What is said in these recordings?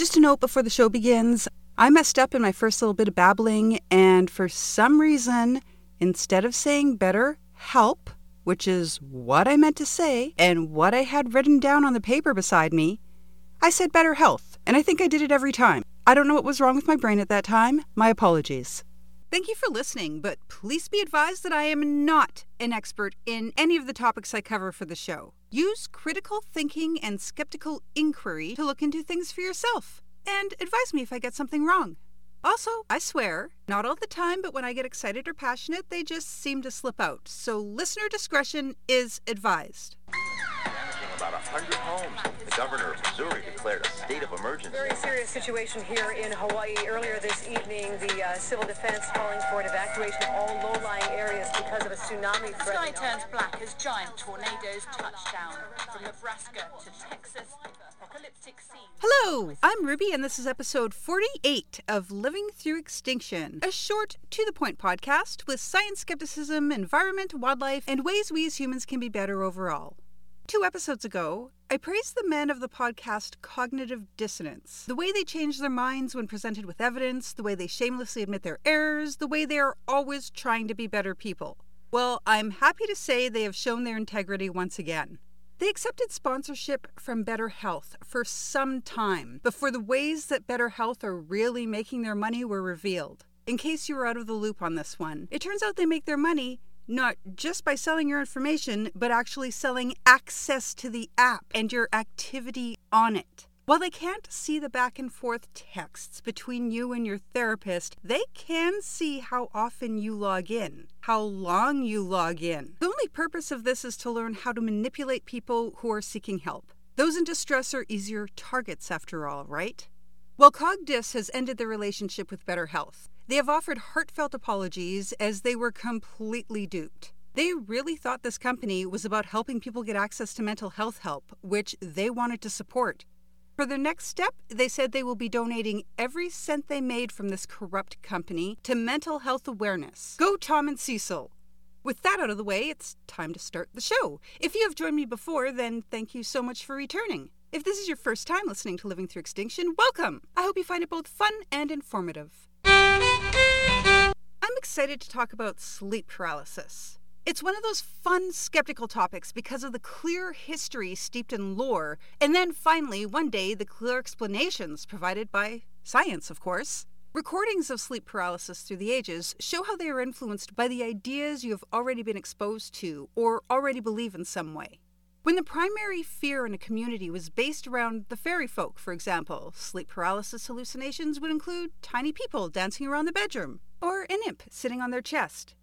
Just a note before the show begins I messed up in my first little bit of babbling, and for some reason, instead of saying better help, which is what I meant to say and what I had written down on the paper beside me, I said better health, and I think I did it every time. I don't know what was wrong with my brain at that time. My apologies. Thank you for listening, but please be advised that I am not an expert in any of the topics I cover for the show. Use critical thinking and skeptical inquiry to look into things for yourself, and advise me if I get something wrong. Also, I swear, not all the time, but when I get excited or passionate, they just seem to slip out. So listener discretion is advised. Damaging 100 homes. The governor of Missouri declared a state of emergency. Very serious situation here in Hawaii. Earlier this evening, the uh, civil defense calling for an evacuation of all low-lying areas because of a tsunami The threat. sky turns black as giant tornadoes touch down. From Nebraska to Texas. Hello, I'm Ruby, and this is episode 48 of Living Through Extinction, a short, to the point podcast with science skepticism, environment, wildlife, and ways we as humans can be better overall. Two episodes ago, I praised the men of the podcast Cognitive Dissonance. The way they change their minds when presented with evidence, the way they shamelessly admit their errors, the way they are always trying to be better people. Well, I'm happy to say they have shown their integrity once again. They accepted sponsorship from Better Health for some time before the ways that Better Health are really making their money were revealed. In case you were out of the loop on this one, it turns out they make their money not just by selling your information, but actually selling access to the app and your activity on it. While they can't see the back and forth texts between you and your therapist, they can see how often you log in, how long you log in. The only purpose of this is to learn how to manipulate people who are seeking help. Those in distress are easier targets, after all, right? Well, CogDis has ended their relationship with Better Health. They have offered heartfelt apologies as they were completely duped. They really thought this company was about helping people get access to mental health help, which they wanted to support. For their next step, they said they will be donating every cent they made from this corrupt company to mental health awareness. Go, Tom and Cecil! With that out of the way, it's time to start the show. If you have joined me before, then thank you so much for returning. If this is your first time listening to Living Through Extinction, welcome! I hope you find it both fun and informative. I'm excited to talk about sleep paralysis. It's one of those fun, skeptical topics because of the clear history steeped in lore, and then finally, one day, the clear explanations provided by science, of course. Recordings of sleep paralysis through the ages show how they are influenced by the ideas you have already been exposed to or already believe in some way. When the primary fear in a community was based around the fairy folk, for example, sleep paralysis hallucinations would include tiny people dancing around the bedroom, or an imp sitting on their chest.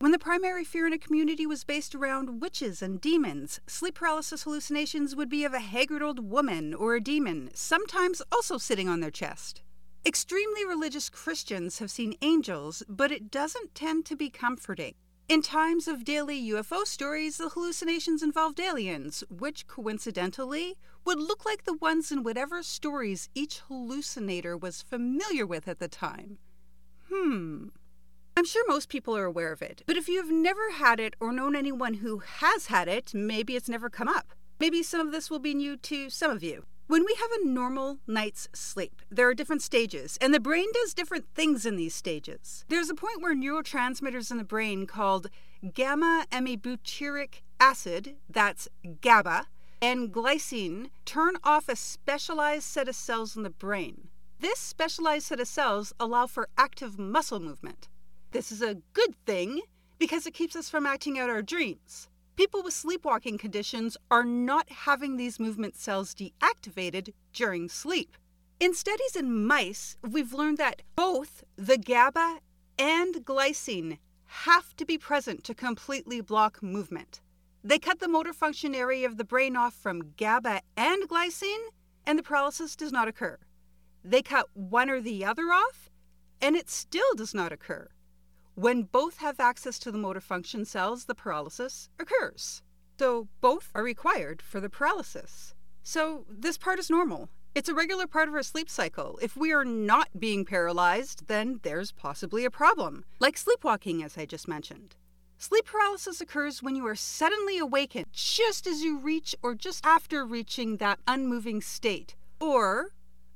When the primary fear in a community was based around witches and demons, sleep paralysis hallucinations would be of a haggard old woman or a demon, sometimes also sitting on their chest. Extremely religious Christians have seen angels, but it doesn't tend to be comforting. In times of daily UFO stories, the hallucinations involved aliens, which coincidentally would look like the ones in whatever stories each hallucinator was familiar with at the time. Hmm. I'm sure most people are aware of it, but if you have never had it or known anyone who has had it, maybe it's never come up. Maybe some of this will be new to some of you. When we have a normal night's sleep, there are different stages, and the brain does different things in these stages. There's a point where neurotransmitters in the brain called gamma aminobutyric acid, that's GABA, and glycine turn off a specialized set of cells in the brain. This specialized set of cells allow for active muscle movement. This is a good thing because it keeps us from acting out our dreams. People with sleepwalking conditions are not having these movement cells deactivated during sleep. In studies in mice, we've learned that both the GABA and glycine have to be present to completely block movement. They cut the motor function area of the brain off from GABA and glycine, and the paralysis does not occur. They cut one or the other off, and it still does not occur. When both have access to the motor function cells, the paralysis occurs. So both are required for the paralysis. So this part is normal. It's a regular part of our sleep cycle. If we are not being paralyzed, then there's possibly a problem, like sleepwalking, as I just mentioned. Sleep paralysis occurs when you are suddenly awakened just as you reach or just after reaching that unmoving state, or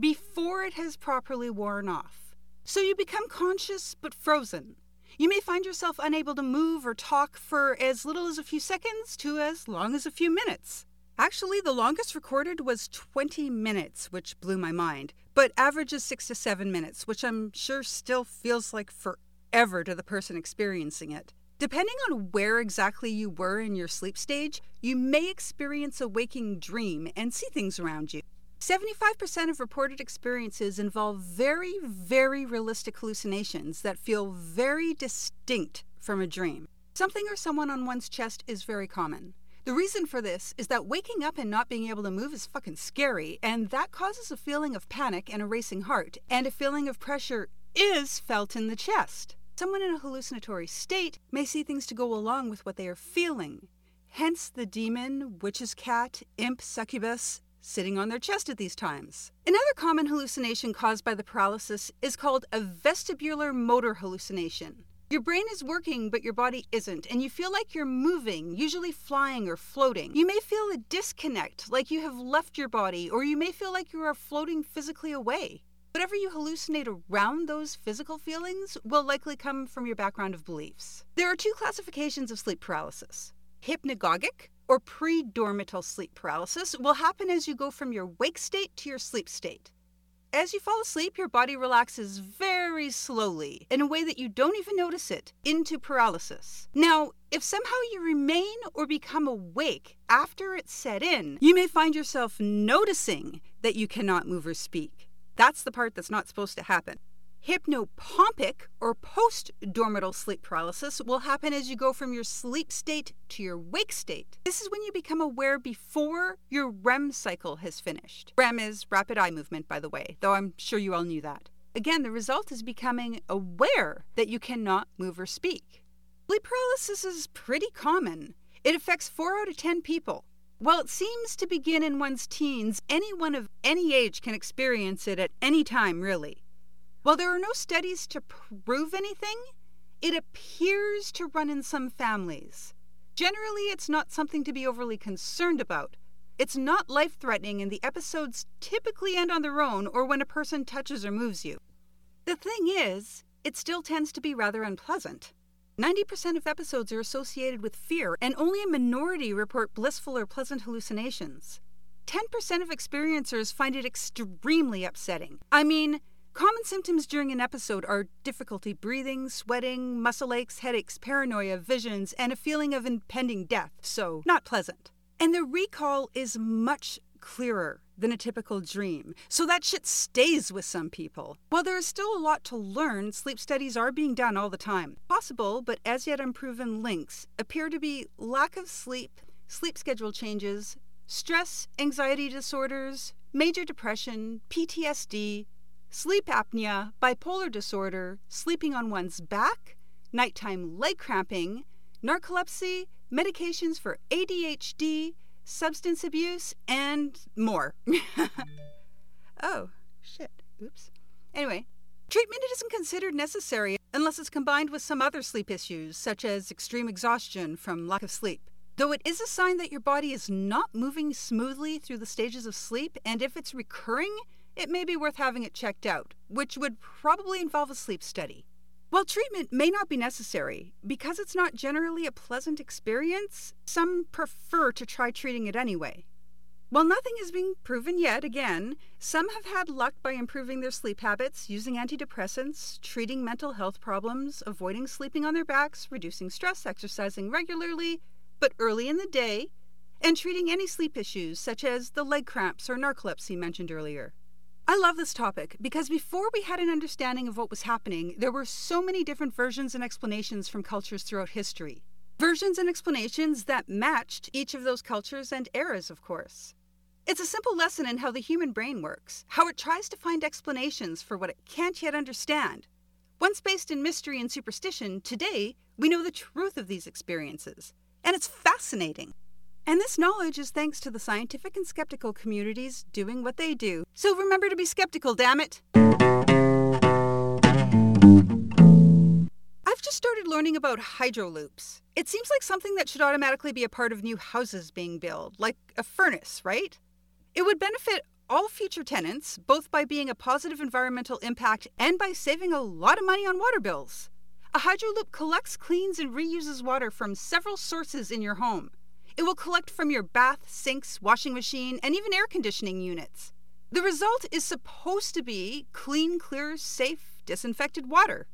before it has properly worn off. So you become conscious but frozen. You may find yourself unable to move or talk for as little as a few seconds to as long as a few minutes. Actually, the longest recorded was 20 minutes, which blew my mind, but average is 6 to 7 minutes, which I'm sure still feels like forever to the person experiencing it. Depending on where exactly you were in your sleep stage, you may experience a waking dream and see things around you. 75% of reported experiences involve very, very realistic hallucinations that feel very distinct from a dream. Something or someone on one's chest is very common. The reason for this is that waking up and not being able to move is fucking scary, and that causes a feeling of panic and a racing heart, and a feeling of pressure is felt in the chest. Someone in a hallucinatory state may see things to go along with what they are feeling. Hence the demon, witch's cat, imp, succubus, sitting on their chest at these times. Another common hallucination caused by the paralysis is called a vestibular motor hallucination. Your brain is working, but your body isn't, and you feel like you're moving, usually flying or floating. You may feel a disconnect, like you have left your body, or you may feel like you are floating physically away. Whatever you hallucinate around those physical feelings will likely come from your background of beliefs. There are two classifications of sleep paralysis hypnagogic, or pre-dormital sleep paralysis, will happen as you go from your wake state to your sleep state. As you fall asleep, your body relaxes very slowly, in a way that you don't even notice it, into paralysis. Now, if somehow you remain or become awake after it's set in, you may find yourself noticing that you cannot move or speak. That's the part that's not supposed to happen. Hypnopompic or post dormital sleep paralysis will happen as you go from your sleep state to your wake state. This is when you become aware before your REM cycle has finished. REM is rapid eye movement, by the way, though I'm sure you all knew that. Again, the result is becoming aware that you cannot move or speak. Sleep paralysis is pretty common. It affects 4 out of 10 people. While it seems to begin in one's teens, anyone of any age can experience it at any time, really. While there are no studies to prove anything, it appears to run in some families. Generally, it's not something to be overly concerned about. It's not life threatening, and the episodes typically end on their own or when a person touches or moves you. The thing is, it still tends to be rather unpleasant. 90% of episodes are associated with fear, and only a minority report blissful or pleasant hallucinations. 10% of experiencers find it extremely upsetting. I mean, Common symptoms during an episode are difficulty breathing, sweating, muscle aches, headaches, paranoia, visions, and a feeling of impending death, so not pleasant. And the recall is much clearer than a typical dream, so that shit stays with some people. While there is still a lot to learn, sleep studies are being done all the time. Possible, but as yet unproven links appear to be lack of sleep, sleep schedule changes, stress, anxiety disorders, major depression, PTSD, sleep apnea, bipolar disorder, sleeping on one's back, nighttime leg cramping, narcolepsy, medications for ADHD, substance abuse, and more. oh, shit. Oops. Anyway, treatment isn't considered necessary unless it's combined with some other sleep issues, such as extreme exhaustion from lack of sleep. Though it is a sign that your body is not moving smoothly through the stages of sleep, and if it's recurring, it may be worth having it checked out, which would probably involve a sleep study. While treatment may not be necessary, because it's not generally a pleasant experience, some prefer to try treating it anyway. While nothing is being proven yet, again, some have had luck by improving their sleep habits, using antidepressants, treating mental health problems, avoiding sleeping on their backs, reducing stress, exercising regularly, but early in the day, and treating any sleep issues such as the leg cramps or narcolepsy mentioned earlier. I love this topic because before we had an understanding of what was happening, there were so many different versions and explanations from cultures throughout history. Versions and explanations that matched each of those cultures and eras, of course. It's a simple lesson in how the human brain works, how it tries to find explanations for what it can't yet understand. Once based in mystery and superstition, today we know the truth of these experiences. And it's fascinating. And this knowledge is thanks to the scientific and skeptical communities doing what they do. So remember to be skeptical, damn it! I've just started learning about hydroloops. It seems like something that should automatically be a part of new houses being built, like a furnace, right? It would benefit all future tenants, both by being a positive environmental impact and by saving a lot of money on water bills. A Hydroloop collects, cleans, and reuses water from several sources in your home. It will collect from your bath, sinks, washing machine, and even air conditioning units. The result is supposed to be clean, clear, safe, disinfected water.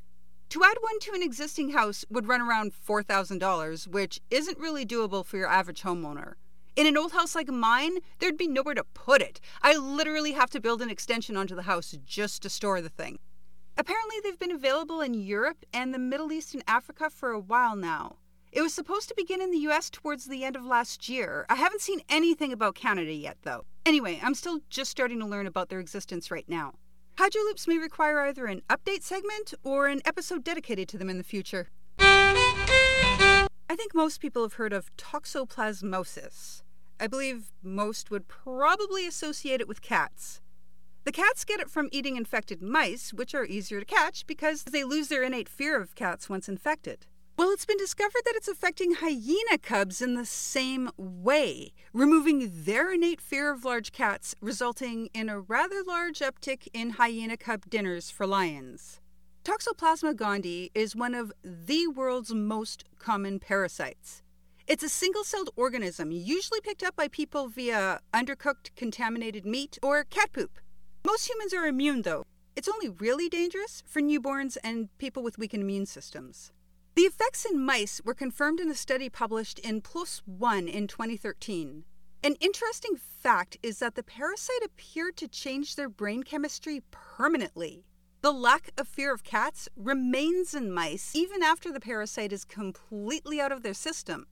To add one to an existing house would run around $4,000, which isn't really doable for your average homeowner. In an old house like mine, there'd be nowhere to put it. I literally have to build an extension onto the house just to store the thing. Apparently, they've been available in Europe and the Middle East and Africa for a while now. It was supposed to begin in the US towards the end of last year. I haven't seen anything about Canada yet, though. Anyway, I'm still just starting to learn about their existence right now. Hydroloops may require either an update segment or an episode dedicated to them in the future. I think most people have heard of toxoplasmosis. I believe most would probably associate it with cats. The cats get it from eating infected mice, which are easier to catch because they lose their innate fear of cats once infected. Well, it's been discovered that it's affecting hyena cubs in the same way, removing their innate fear of large cats, resulting in a rather large uptick in hyena cub dinners for lions. Toxoplasma gondii is one of the world's most common parasites. It's a single celled organism, usually picked up by people via undercooked contaminated meat or cat poop. Most humans are immune, though. It's only really dangerous for newborns and people with weakened immune systems. The effects in mice were confirmed in a study published in PLOS One in 2013. An interesting fact is that the parasite appeared to change their brain chemistry permanently. The lack of fear of cats remains in mice even after the parasite is completely out of their system.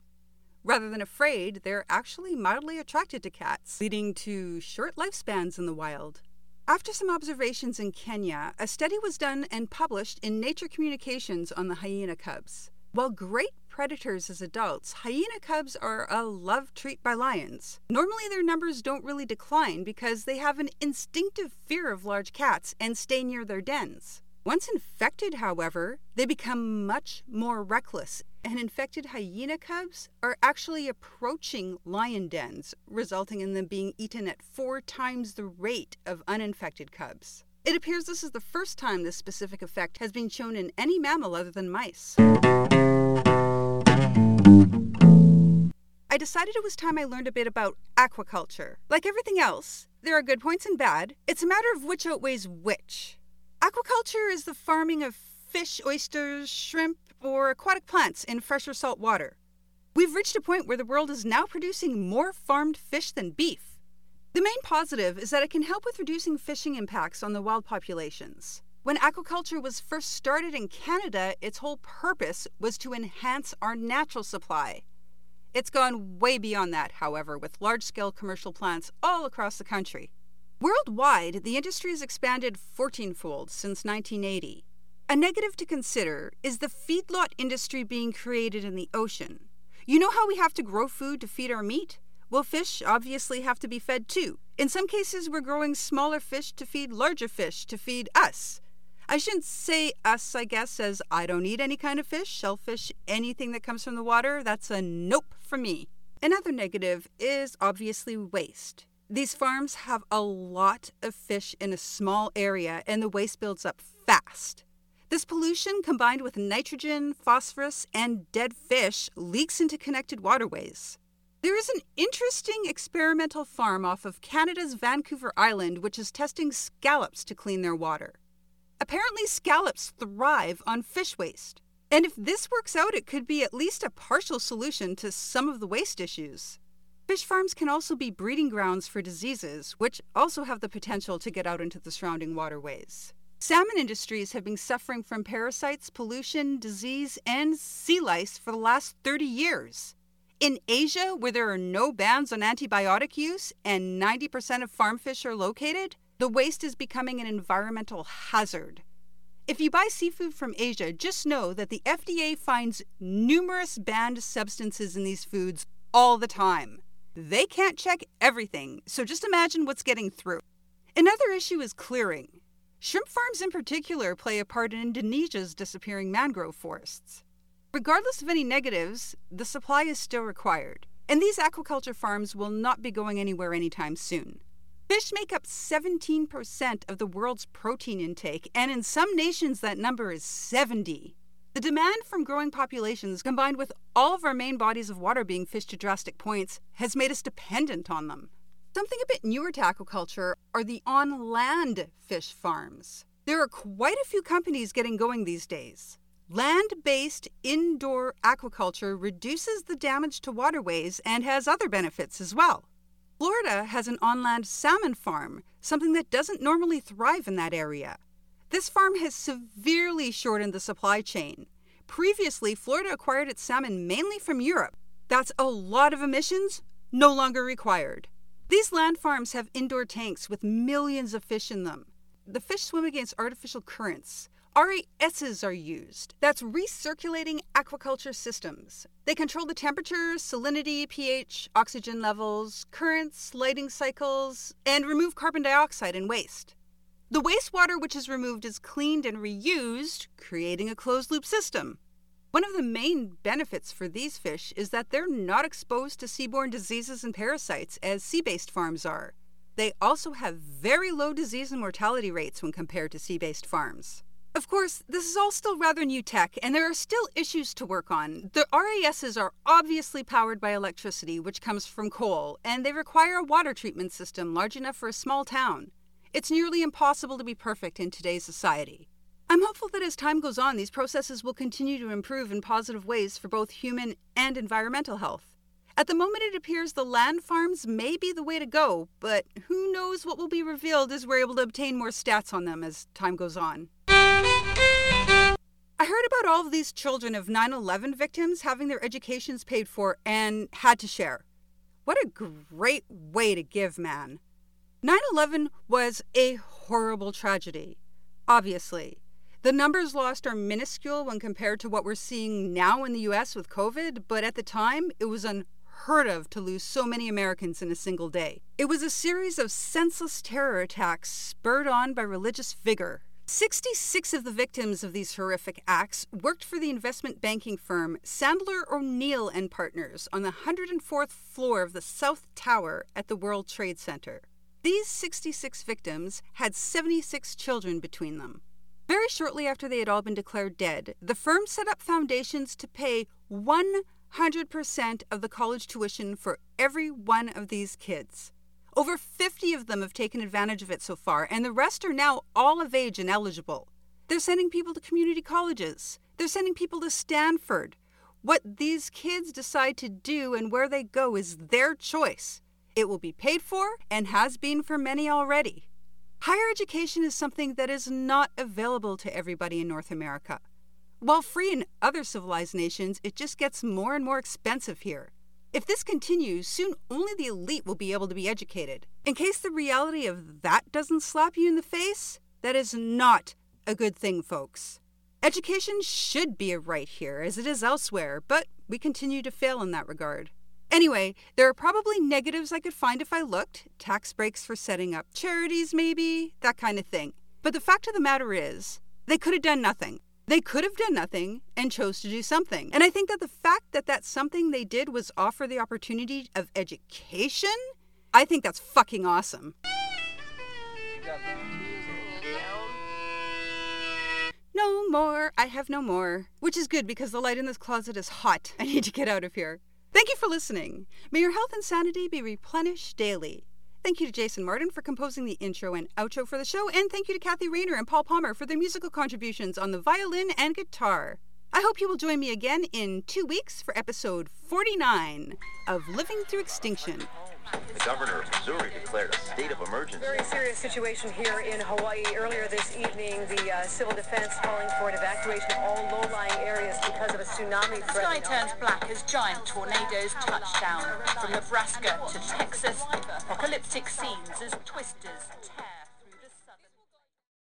Rather than afraid, they're actually mildly attracted to cats, leading to short lifespans in the wild. After some observations in Kenya, a study was done and published in Nature Communications on the hyena cubs. While great predators as adults, hyena cubs are a love treat by lions. Normally, their numbers don't really decline because they have an instinctive fear of large cats and stay near their dens. Once infected, however, they become much more reckless, and infected hyena cubs are actually approaching lion dens, resulting in them being eaten at four times the rate of uninfected cubs. It appears this is the first time this specific effect has been shown in any mammal other than mice. I decided it was time I learned a bit about aquaculture. Like everything else, there are good points and bad. It's a matter of which outweighs which. Aquaculture is the farming of fish, oysters, shrimp, or aquatic plants in fresh or salt water. We've reached a point where the world is now producing more farmed fish than beef. The main positive is that it can help with reducing fishing impacts on the wild populations. When aquaculture was first started in Canada, its whole purpose was to enhance our natural supply. It's gone way beyond that, however, with large scale commercial plants all across the country. Worldwide, the industry has expanded 14 fold since 1980. A negative to consider is the feedlot industry being created in the ocean. You know how we have to grow food to feed our meat? Well, fish obviously have to be fed too. In some cases, we're growing smaller fish to feed larger fish to feed us. I shouldn't say us, I guess, as I don't eat any kind of fish, shellfish, anything that comes from the water. That's a nope for me. Another negative is obviously waste. These farms have a lot of fish in a small area, and the waste builds up fast. This pollution, combined with nitrogen, phosphorus, and dead fish, leaks into connected waterways. There is an interesting experimental farm off of Canada's Vancouver Island which is testing scallops to clean their water. Apparently, scallops thrive on fish waste. And if this works out, it could be at least a partial solution to some of the waste issues. Fish farms can also be breeding grounds for diseases, which also have the potential to get out into the surrounding waterways. Salmon industries have been suffering from parasites, pollution, disease, and sea lice for the last 30 years. In Asia, where there are no bans on antibiotic use and 90% of farm fish are located, the waste is becoming an environmental hazard. If you buy seafood from Asia, just know that the FDA finds numerous banned substances in these foods all the time. They can't check everything, so just imagine what's getting through. Another issue is clearing. Shrimp farms, in particular, play a part in Indonesia's disappearing mangrove forests. Regardless of any negatives, the supply is still required, and these aquaculture farms will not be going anywhere anytime soon. Fish make up 17% of the world's protein intake, and in some nations that number is 70. The demand from growing populations, combined with all of our main bodies of water being fished to drastic points, has made us dependent on them. Something a bit newer to aquaculture are the on land fish farms. There are quite a few companies getting going these days. Land based indoor aquaculture reduces the damage to waterways and has other benefits as well. Florida has an on land salmon farm, something that doesn't normally thrive in that area. This farm has severely shortened the supply chain. Previously, Florida acquired its salmon mainly from Europe. That's a lot of emissions, no longer required. These land farms have indoor tanks with millions of fish in them. The fish swim against artificial currents. RASs are used. That's recirculating aquaculture systems. They control the temperature, salinity, pH, oxygen levels, currents, lighting cycles, and remove carbon dioxide and waste. The wastewater which is removed is cleaned and reused, creating a closed loop system. One of the main benefits for these fish is that they're not exposed to seaborne diseases and parasites as sea based farms are. They also have very low disease and mortality rates when compared to sea based farms. Of course, this is all still rather new tech, and there are still issues to work on. The RASs are obviously powered by electricity, which comes from coal, and they require a water treatment system large enough for a small town. It's nearly impossible to be perfect in today's society. I'm hopeful that as time goes on, these processes will continue to improve in positive ways for both human and environmental health. At the moment, it appears the land farms may be the way to go, but who knows what will be revealed as we're able to obtain more stats on them as time goes on. I heard about all of these children of 9 11 victims having their educations paid for and had to share. What a great way to give, man. 9 11 was a horrible tragedy, obviously. The numbers lost are minuscule when compared to what we're seeing now in the US with COVID, but at the time, it was unheard of to lose so many Americans in a single day. It was a series of senseless terror attacks spurred on by religious vigor. 66 of the victims of these horrific acts worked for the investment banking firm Sandler O'Neill and Partners on the 104th floor of the South Tower at the World Trade Center. These 66 victims had 76 children between them. Very shortly after they had all been declared dead, the firm set up foundations to pay 100% of the college tuition for every one of these kids. Over 50 of them have taken advantage of it so far, and the rest are now all of age and eligible. They're sending people to community colleges. They're sending people to Stanford. What these kids decide to do and where they go is their choice. It will be paid for and has been for many already. Higher education is something that is not available to everybody in North America. While free in other civilized nations, it just gets more and more expensive here. If this continues, soon only the elite will be able to be educated. In case the reality of that doesn't slap you in the face, that is not a good thing, folks. Education should be a right here, as it is elsewhere, but we continue to fail in that regard. Anyway, there are probably negatives I could find if I looked tax breaks for setting up charities, maybe, that kind of thing. But the fact of the matter is, they could have done nothing. They could have done nothing and chose to do something. And I think that the fact that that something they did was offer the opportunity of education, I think that's fucking awesome. No more. I have no more. Which is good because the light in this closet is hot. I need to get out of here. Thank you for listening. May your health and sanity be replenished daily. Thank you to Jason Martin for composing the intro and outro for the show, and thank you to Kathy Rayner and Paul Palmer for their musical contributions on the violin and guitar. I hope you will join me again in two weeks for episode 49 of Living Through Extinction. The governor of Missouri declared a state of emergency. Very serious situation here in Hawaii. Earlier this evening, the uh, civil defense calling for an evacuation of all low-lying areas because of a tsunami The sky turns black as giant tornadoes touch down from Nebraska to Texas. Apocalyptic scenes as twisters tear.